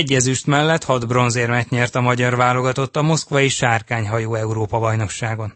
Egy ezüst mellett hat bronzérmet nyert a magyar válogatott a moszkvai sárkányhajó Európa bajnokságon.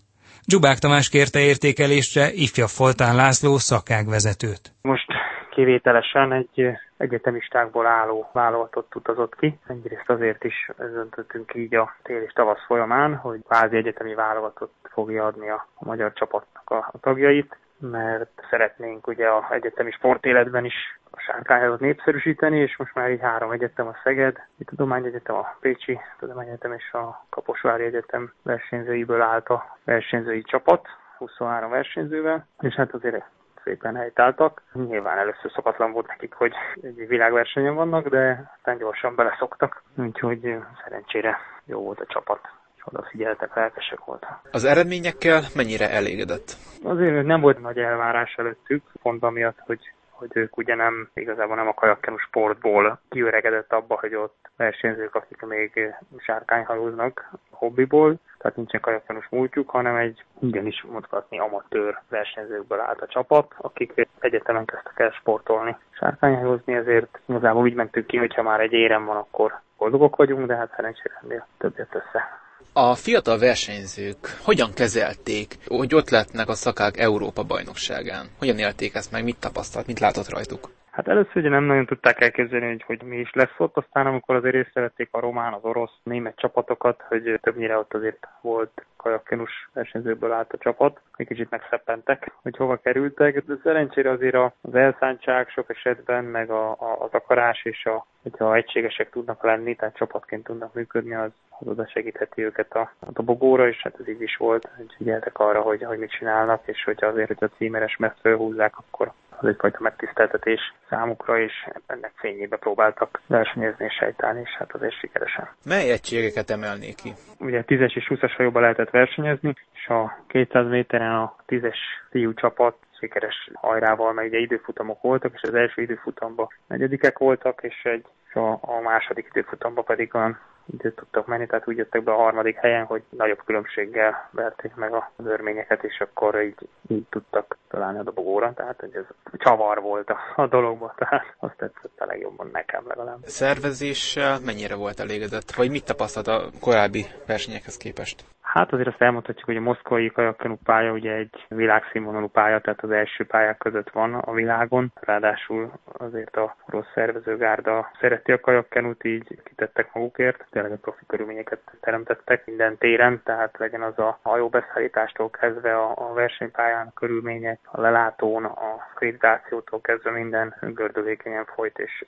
Dzsubák Tamás kérte értékelésre ifja Foltán László szakágvezetőt. Most kivételesen egy egyetemistákból álló válogatott utazott ki. Egyrészt azért is döntöttünk így a tél és tavasz folyamán, hogy kvázi egyetemi válogatott fogja adni a, magyar csapatnak a tagjait, mert szeretnénk ugye a egyetemi sportéletben is a sárkányhajót népszerűsíteni, és most már így három egyetem a Szeged, a Tudományegyetem, a Pécsi Tudományegyetem és a Kaposvári Egyetem versenyzőiből állt a versenyzői csapat, 23 versenyzővel, és hát azért szépen helytáltak. Nyilván először szokatlan volt nekik, hogy egy világversenyen vannak, de aztán gyorsan beleszoktak, úgyhogy szerencsére jó volt a csapat odafigyeltek, lelkesek voltak. Az eredményekkel mennyire elégedett? Azért nem volt nagy elvárás előttük, pont amiatt, hogy hogy ők ugye nem, igazából nem a kajakkenu sportból kiöregedett abba, hogy ott versenyzők, akik még sárkányhajóznak hobbiból, tehát nincsen kajakkenus múltjuk, hanem egy igenis mondhatni amatőr versenyzőkből állt a csapat, akik egyetemen kezdtek el sportolni. Sárkányhajózni, ezért igazából úgy mentünk ki, hogyha már egy érem van, akkor boldogok vagyunk, de hát szerencsére többet össze. A fiatal versenyzők hogyan kezelték, hogy ott lettnek a szakák Európa bajnokságán? Hogyan élték ezt meg, mit tapasztalt, mit látott rajtuk? Hát először ugye nem nagyon tudták elképzelni, hogy, hogy mi is lesz ott, aztán amikor azért észrevették a román, az orosz, német csapatokat, hogy többnyire ott azért volt kajakkenus versenyzőből állt a csapat, egy kicsit megszeppentek, hogy hova kerültek, de szerencsére azért az elszántság sok esetben, meg a, a, az akarás és a, hogyha egységesek tudnak lenni, tehát csapatként tudnak működni, az, az oda segítheti őket a, a dobogóra, és hát ez így is volt, hogy figyeltek arra, hogy, hogy mit csinálnak, és hogy azért, hogy a címeres messze fölhúzzák, akkor az egyfajta megtiszteltetés számukra, és ennek fényébe próbáltak versenyezni és sejtálni, és hát azért sikeresen. Mely egységeket emelnék ki? Ugye 10-es és 20-as hajóba lehetett versenyezni, és a 200 méteren a 10-es fiú csapat sikeres hajrával, mert ugye időfutamok voltak, és az első időfutamban negyedikek voltak, és egy és a, a második időfutamban pedig olyan időt tudtak menni, tehát úgy jöttek be a harmadik helyen, hogy nagyobb különbséggel verték meg az örményeket, és akkor így, így tudtak találni a dobogóra, tehát hogy ez csavar volt a, a dologban, tehát azt tetszett a legjobban nekem legalább. Szervezéssel mennyire volt elégedett, vagy mit tapasztalt a korábbi versenyekhez képest? Hát azért azt elmondhatjuk, hogy a moszkvai kajakkenu pálya ugye egy világszínvonalú pálya, tehát az első pályák között van a világon. Ráadásul azért a rossz szervezőgárda szereti a kajakkenut, így kitettek magukért. Tényleg a profi körülményeket teremtettek minden téren, tehát legyen az a hajóbeszállítástól kezdve a, a versenypályán a körülmények, a lelátón, a kreditációtól kezdve minden gördülékenyen folyt, és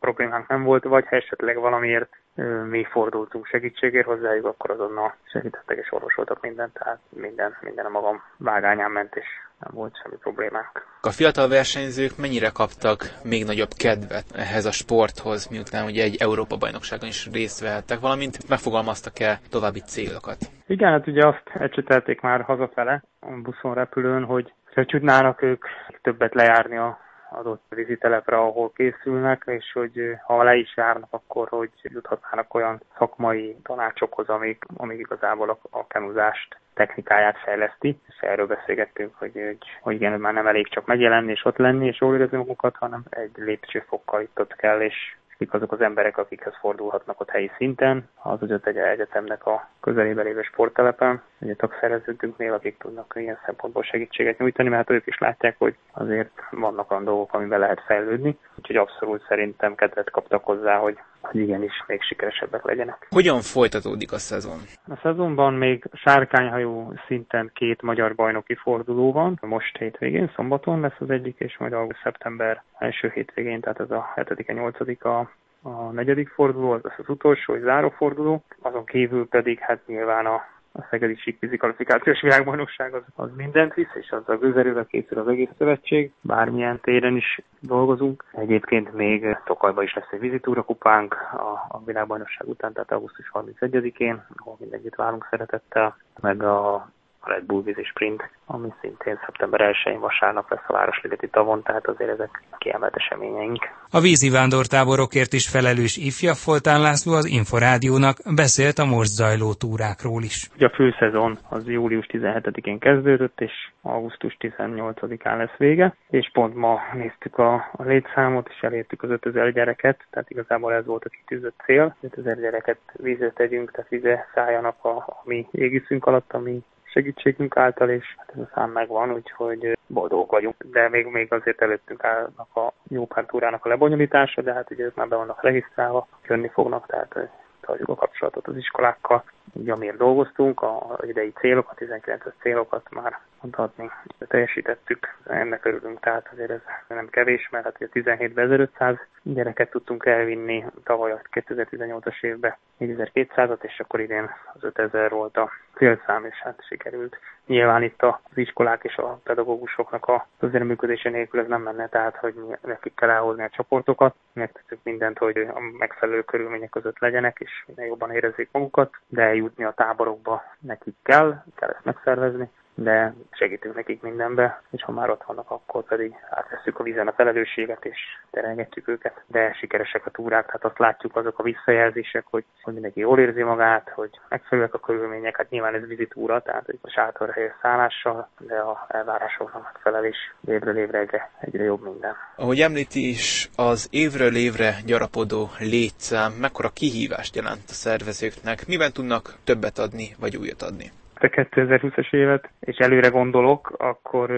problémánk nem volt, vagy ha esetleg valamiért mi fordultunk segítségért hozzájuk, akkor azonnal segítettek és orvosoltak mindent, tehát minden, minden a magam vágányán ment, és nem volt semmi problémánk. A fiatal versenyzők mennyire kaptak még nagyobb kedvet ehhez a sporthoz, miután ugye egy Európa-bajnokságon is részt vehettek, valamint megfogalmaztak-e további célokat? Igen, hát ugye azt ecsetelték már hazafele a buszon repülőn, hogy ha tudnának ők többet lejárni a adott vizitelepre, ahol készülnek, és hogy ha le is járnak, akkor hogy juthatnának olyan szakmai tanácsokhoz, amik, amik igazából a, a kenuzást technikáját fejleszti, és erről beszélgettünk, hogy, hogy, hogy igen, már nem elég csak megjelenni és ott lenni és jól érezni magukat, hanem egy lépcsőfokkal itt ott kell, és kik azok az emberek, akikhez fordulhatnak ott helyi szinten, az ott egy egyetemnek a közelébe lévő sporttelepen, egy tagszervezőkünknél, akik tudnak ilyen szempontból segítséget nyújtani, mert hát ők is látják, hogy azért vannak olyan dolgok, amiben lehet fejlődni, úgyhogy abszolút szerintem kedvet kaptak hozzá, hogy, hogy igenis még sikeresebbek legyenek. Hogyan folytatódik a szezon? A szezonban még sárkányhajó szinten két magyar bajnoki forduló van. Most hétvégén, szombaton lesz az egyik, és majd augusztus-szeptember első hétvégén, tehát ez a 7 8 a a negyedik forduló, az lesz az utolsó, vagy záró forduló, azon kívül pedig hát nyilván a, a Szegedi Síkvízi Kvalifikációs Világbajnokság az, az mindent visz, és az a gőzerővel készül az egész szövetség, bármilyen téren is dolgozunk. Egyébként még Tokajba is lesz egy vizitúra kupánk a, a világbajnokság után, tehát augusztus 31-én, ahol mindenkit várunk szeretettel, meg a a Red Bull vízi sprint, ami szintén szeptember 1-én vasárnap lesz a Városligeti tavon, tehát azért ezek kiemelt eseményeink. A vízi vándortáborokért is felelős ifja Foltán László az Inforádiónak beszélt a most zajló túrákról is. Ugye a főszezon az július 17-én kezdődött, és augusztus 18-án lesz vége, és pont ma néztük a, a létszámot, és elértük az 5000 gyereket, tehát igazából ez volt a kitűzött cél, 5000 gyereket vízre tegyünk, tehát vízre szálljanak a, a mi égiszünk alatt, ami segítségünk által, és hát ez a szám megvan, úgyhogy boldogok vagyunk. De még, még azért előttünk állnak a jó pár túrának a lebonyolítása, de hát ugye ők már be vannak regisztrálva, jönni fognak, tehát tartjuk a kapcsolatot az iskolákkal. Ugye amiért dolgoztunk, a idei célokat, 19-es célokat már mondhatni teljesítettük, ennek örülünk, tehát azért ez nem kevés, mert hát 17.500 gyereket tudtunk elvinni, tavaly a 2018-as évben 4200-at, és akkor idén az 5000 volt a célszám, és hát sikerült. Nyilván itt az iskolák és a pedagógusoknak a közreműködése nélkül ez nem menne, tehát hogy nekik kell elhozni a csoportokat, megtettük mindent, hogy a megfelelő körülmények között legyenek, és minél jobban érezzék magukat, de eljutni a táborokba nekik kell, kell ezt megszervezni, de segítünk nekik mindenbe, és ha már ott vannak, akkor pedig átveszük a vízen a felelősséget, és terelgetjük őket. De sikeresek a túrák, tehát azt látjuk azok a visszajelzések, hogy, hogy mindenki jól érzi magát, hogy megfelelőek a körülmények, hát nyilván ez vizitúra, tehát a sátorhelyes szállással, de a elvárásoknak megfelelés évről évre egyre, egyre jobb minden. Ahogy említi is, az évről évre gyarapodó létszám mekkora kihívást jelent a szervezőknek, miben tudnak többet adni, vagy újat adni? A 2020-as évet, és előre gondolok, akkor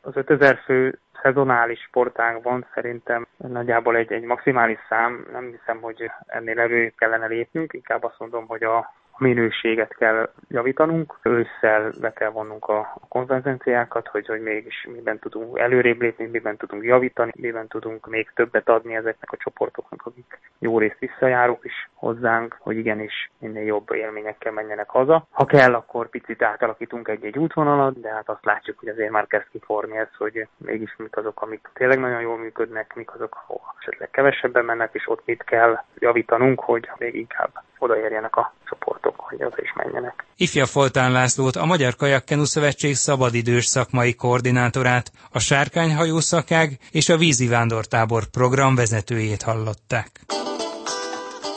az 5000 fő szezonális sportágban szerintem nagyjából egy, egy maximális szám, nem hiszem, hogy ennél elő kellene lépnünk, inkább azt mondom, hogy a minőséget kell javítanunk, ősszel be kell vonnunk a konvergenciákat, hogy, hogy mégis miben tudunk előrébb lépni, miben tudunk javítani, miben tudunk még többet adni ezeknek a csoportoknak, akik jó részt visszajárók is hozzánk, hogy igenis minél jobb élményekkel menjenek haza. Ha kell, akkor picit átalakítunk egy-egy útvonalat, de hát azt látjuk, hogy azért már kezd kiforni ez, hogy mégis mik azok, amik tényleg nagyon jól működnek, mik azok, ahol esetleg kevesebben mennek, és ott mit kell javítanunk, hogy még inkább odaérjenek a csoportok, hogy az is menjenek. Ifja Foltán Lászlót, a Magyar Kajakkenu Szövetség szabadidős szakmai koordinátorát, a Sárkányhajó szakág és a Vízi Vándortábor program vezetőjét hallották.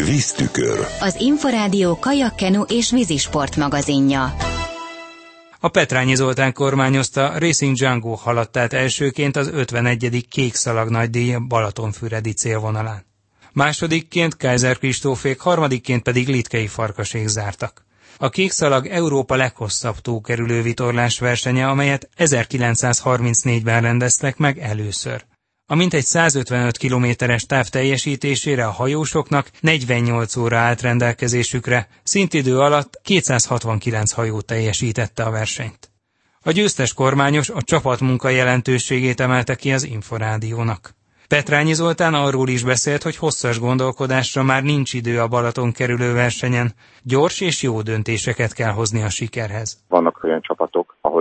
Víztükör. Az Inforádió kajakkenu és vízisport magazinja. A Petrányi Zoltán kormányozta Racing Django haladt át elsőként az 51. kék szalag nagydíj Balatonfüredi célvonalán. Másodikként Kaiser Kristófék, harmadikként pedig Litkei Farkasék zártak. A kékszalag Európa leghosszabb tókerülő vitorlás versenye, amelyet 1934-ben rendeztek meg először. A mintegy 155 kilométeres táv teljesítésére a hajósoknak 48 óra állt rendelkezésükre, szintidő alatt 269 hajó teljesítette a versenyt. A győztes kormányos a csapatmunka jelentőségét emelte ki az Inforádiónak. Petrányi Zoltán arról is beszélt, hogy hosszas gondolkodásra már nincs idő a Balaton kerülő versenyen. Gyors és jó döntéseket kell hozni a sikerhez. Vannak olyan csapatok,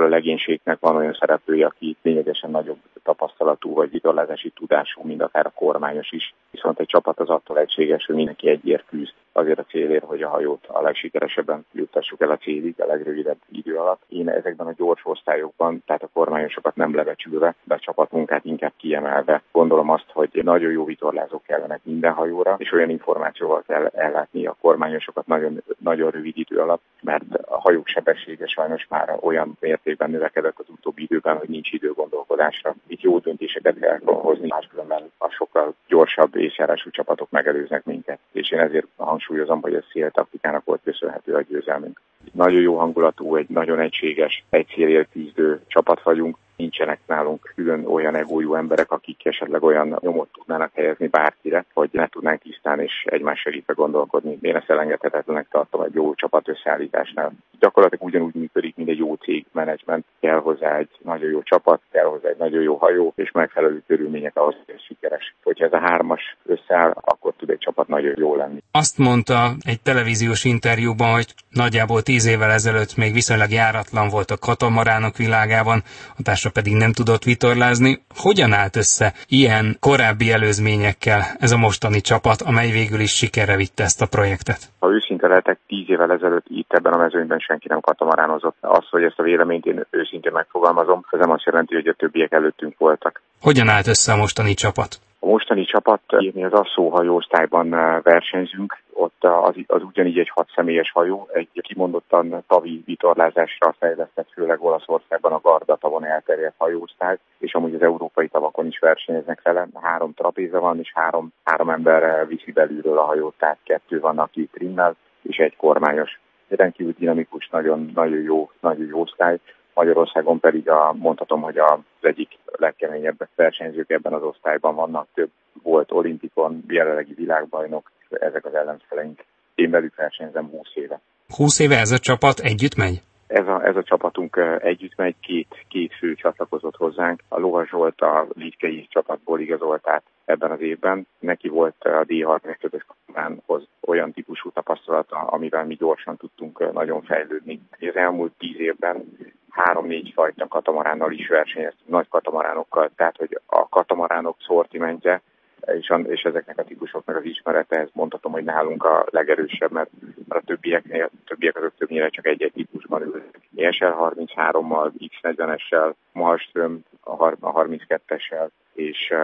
ahol a legénységnek van olyan szereplője, aki lényegesen nagyobb tapasztalatú vagy vitorlázási tudású, mint akár a kormányos is. Viszont egy csapat az attól egységes, hogy mindenki egyért küzd azért a célért, hogy a hajót a legsikeresebben juttassuk el a célig a legrövidebb idő alatt. Én ezekben a gyors osztályokban, tehát a kormányosokat nem lebecsülve, de a csapatmunkát inkább kiemelve gondolom azt, hogy nagyon jó vitorlázók kellenek minden hajóra, és olyan információval kell ellátni a kormányosokat nagyon, nagyon rövid idő alatt, mert a hajók sebessége sajnos már olyan mértékben növekedett az utóbbi időben, hogy nincs idő gondolkodásra. Itt jó döntéseket kell hozni, máskülönben a sokkal gyorsabb észjárású csapatok megelőznek minket. És én ezért hangsúlyozom, hogy ez szél taktikának volt köszönhető a győzelmünk. Nagyon jó hangulatú, egy nagyon egységes, egy célért tízdő csapat vagyunk, nincsenek nálunk külön olyan egójú emberek, akik esetleg olyan nyomot tudnának helyezni bárkire, hogy ne tudnánk tisztán és egymás segítve gondolkodni. Én ezt elengedhetetlenek tartom egy jó csapat összeállításnál. Gyakorlatilag ugyanúgy működik, mint egy jó cég menedzsment. Kell hozzá egy nagyon jó csapat, kell hozzá egy nagyon jó hajó, és megfelelő körülmények ahhoz, hogy ez sikeres. Hogyha ez a hármas összeáll, akkor tud egy csapat nagyon jó lenni. Azt mondta egy televíziós interjúban, hogy nagyjából tíz évvel ezelőtt még viszonylag járatlan volt a katamaránok világában, a társak pedig nem tudott vitorlázni. Hogyan állt össze ilyen korábbi előzményekkel ez a mostani csapat, amely végül is sikerre vitte ezt a projektet? Ha őszinte lehetek, tíz évvel ezelőtt itt ebben a mezőnyben senki nem katamaránozott. Az, hogy ezt a véleményt én őszintén megfogalmazom, ez nem azt jelenti, hogy a többiek előttünk voltak. Hogyan állt össze a mostani csapat? Mostani csapat, mi az Asszó hajóosztályban eh, versenyzünk, ott az, az ugyanígy egy hat személyes hajó, egy kimondottan tavi vitorlázásra fejlesztett, főleg Olaszországban a Garda tavon elterjedt hajóosztály, és amúgy az európai tavakon is versenyeznek vele. Három trapéza van, és három, három ember viszi belülről a hajót, tehát kettő van, aki trimmel, és egy kormányos. Rendkívül dinamikus, nagyon, nagyon jó, nagyon jó osztály. Magyarországon pedig a, mondhatom, hogy az egyik legkeményebb versenyzők ebben az osztályban vannak. Több volt olimpikon, jelenlegi világbajnok, ezek az ellenfeleink. Én velük versenyzem 20 éve. 20 éve ez a csapat együtt megy? Ez a, ez a csapatunk együtt megy, két, két fő csatlakozott hozzánk. A Loha Zsolt a Litkei csapatból igazolt át ebben az évben. Neki volt a D35-ös kameránhoz olyan típusú tapasztalata, amivel mi gyorsan tudtunk nagyon fejlődni. Az elmúlt tíz évben három-négy fajta katamaránnal is versenyeztünk, nagy katamaránokkal, tehát hogy a katamaránok szortimentje és, és ezeknek a típusoknak az ismerete, ez mondhatom, hogy nálunk a legerősebb, mert, mert a többieknél, többiek azok többnyire csak egy-egy típusban ülnek. SL33-mal, X40-essel, Malmström a 32-essel és uh,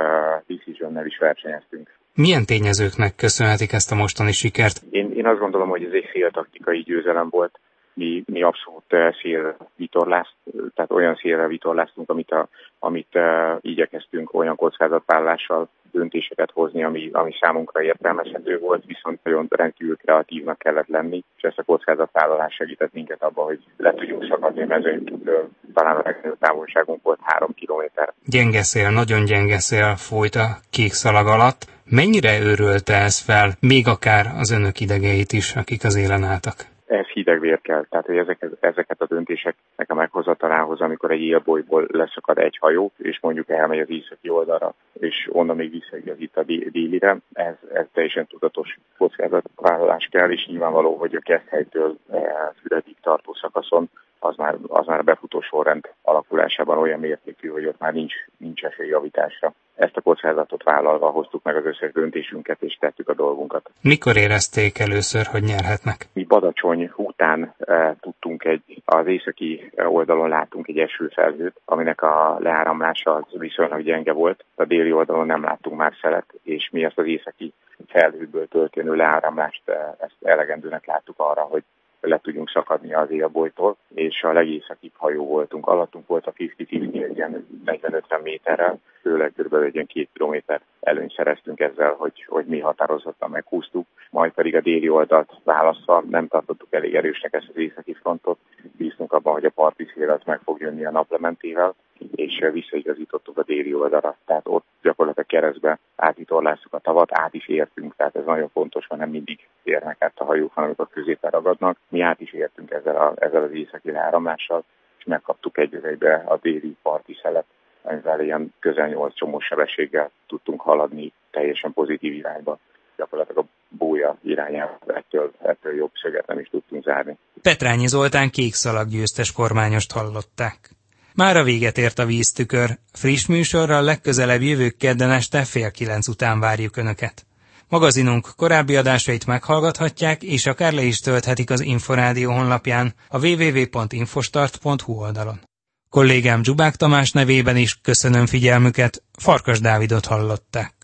Decision-nel is versenyeztünk. Milyen tényezőknek köszönhetik ezt a mostani sikert? Én, én azt gondolom, hogy ez egy féltaktikai győzelem volt mi, mi abszolút szélre vitorlázt, tehát olyan szélre vitorláztunk, amit, a, amit uh, igyekeztünk olyan kockázatállással döntéseket hozni, ami, ami számunkra értelmezhető volt, viszont nagyon rendkívül kreatívnak kellett lenni, és ezt a kockázatvállalás segített minket abban, hogy le tudjunk szakadni a mezőnytől. Talán a legnagyobb távolságunk volt három kilométer. Gyenge szél, nagyon gyenge szél folyt a kék szalag alatt. Mennyire őrölte ez fel, még akár az önök idegeit is, akik az élen álltak? Ez hideg vér kell. Tehát, hogy ezeket, ezeket a döntéseknek a meghozatalához, amikor egy élbolyból leszakad egy hajó, és mondjuk elmegy az északi oldalra, és onnan még visszaigazít a délire, ez, ez teljesen tudatos kockázatvállalás kell, és nyilvánvaló, hogy a kezdhelytől eh, Füredig tartó szakaszon az már, az már a befutó sorrend alakulásában olyan mértékű, hogy ott már nincs, nincs esély javításra. Ezt a kockázatot vállalva hoztuk meg az összes döntésünket, és tettük a dolgunkat. Mikor érezték először, hogy nyerhetnek? Mi Badacsony után e, tudtunk egy, az északi oldalon láttunk egy esőfelhőt, aminek a leáramlása az viszonylag gyenge volt. A déli oldalon nem láttunk már szelet, és mi ezt az északi felhőből történő leáramlást e, ezt elegendőnek láttuk arra, hogy le tudjunk szakadni az élbolytól, és a legészakibb hajó voltunk. Alattunk volt a 50-50 egy ilyen 40-50 méterrel, főleg kb. egy ilyen két kilométer előny szereztünk ezzel, hogy, hogy mi határozottan meghúztuk, majd pedig a déli oldalt választva nem tartottuk elég erősnek ezt az északi frontot, bíztunk abban, hogy a parti szél meg fog jönni a naplementével, és visszaigazítottuk a déli oldalra. Tehát ott gyakorlatilag keresztbe átitorláztuk a tavat, át is értünk, tehát ez nagyon fontos, mert nem mindig érnek át a hajók, hanem a középen ragadnak. Mi át is értünk ezzel, a, ezzel az északi áramlással, és megkaptuk egy a déli parti szelet, amivel ilyen közel 8 csomó sebességgel tudtunk haladni teljesen pozitív irányba. Gyakorlatilag a bója irányába ettől, ettől jobb szöget nem is tudtunk zárni. Petrányi Zoltán kék szalag győztes kormányost hallották. Már a véget ért a víztükör. Friss műsorral legközelebb jövő kedden este fél kilenc után várjuk Önöket. Magazinunk korábbi adásait meghallgathatják, és akár le is tölthetik az Inforádió honlapján a www.infostart.hu oldalon. Kollégám Dzsubák Tamás nevében is köszönöm figyelmüket, Farkas Dávidot hallották.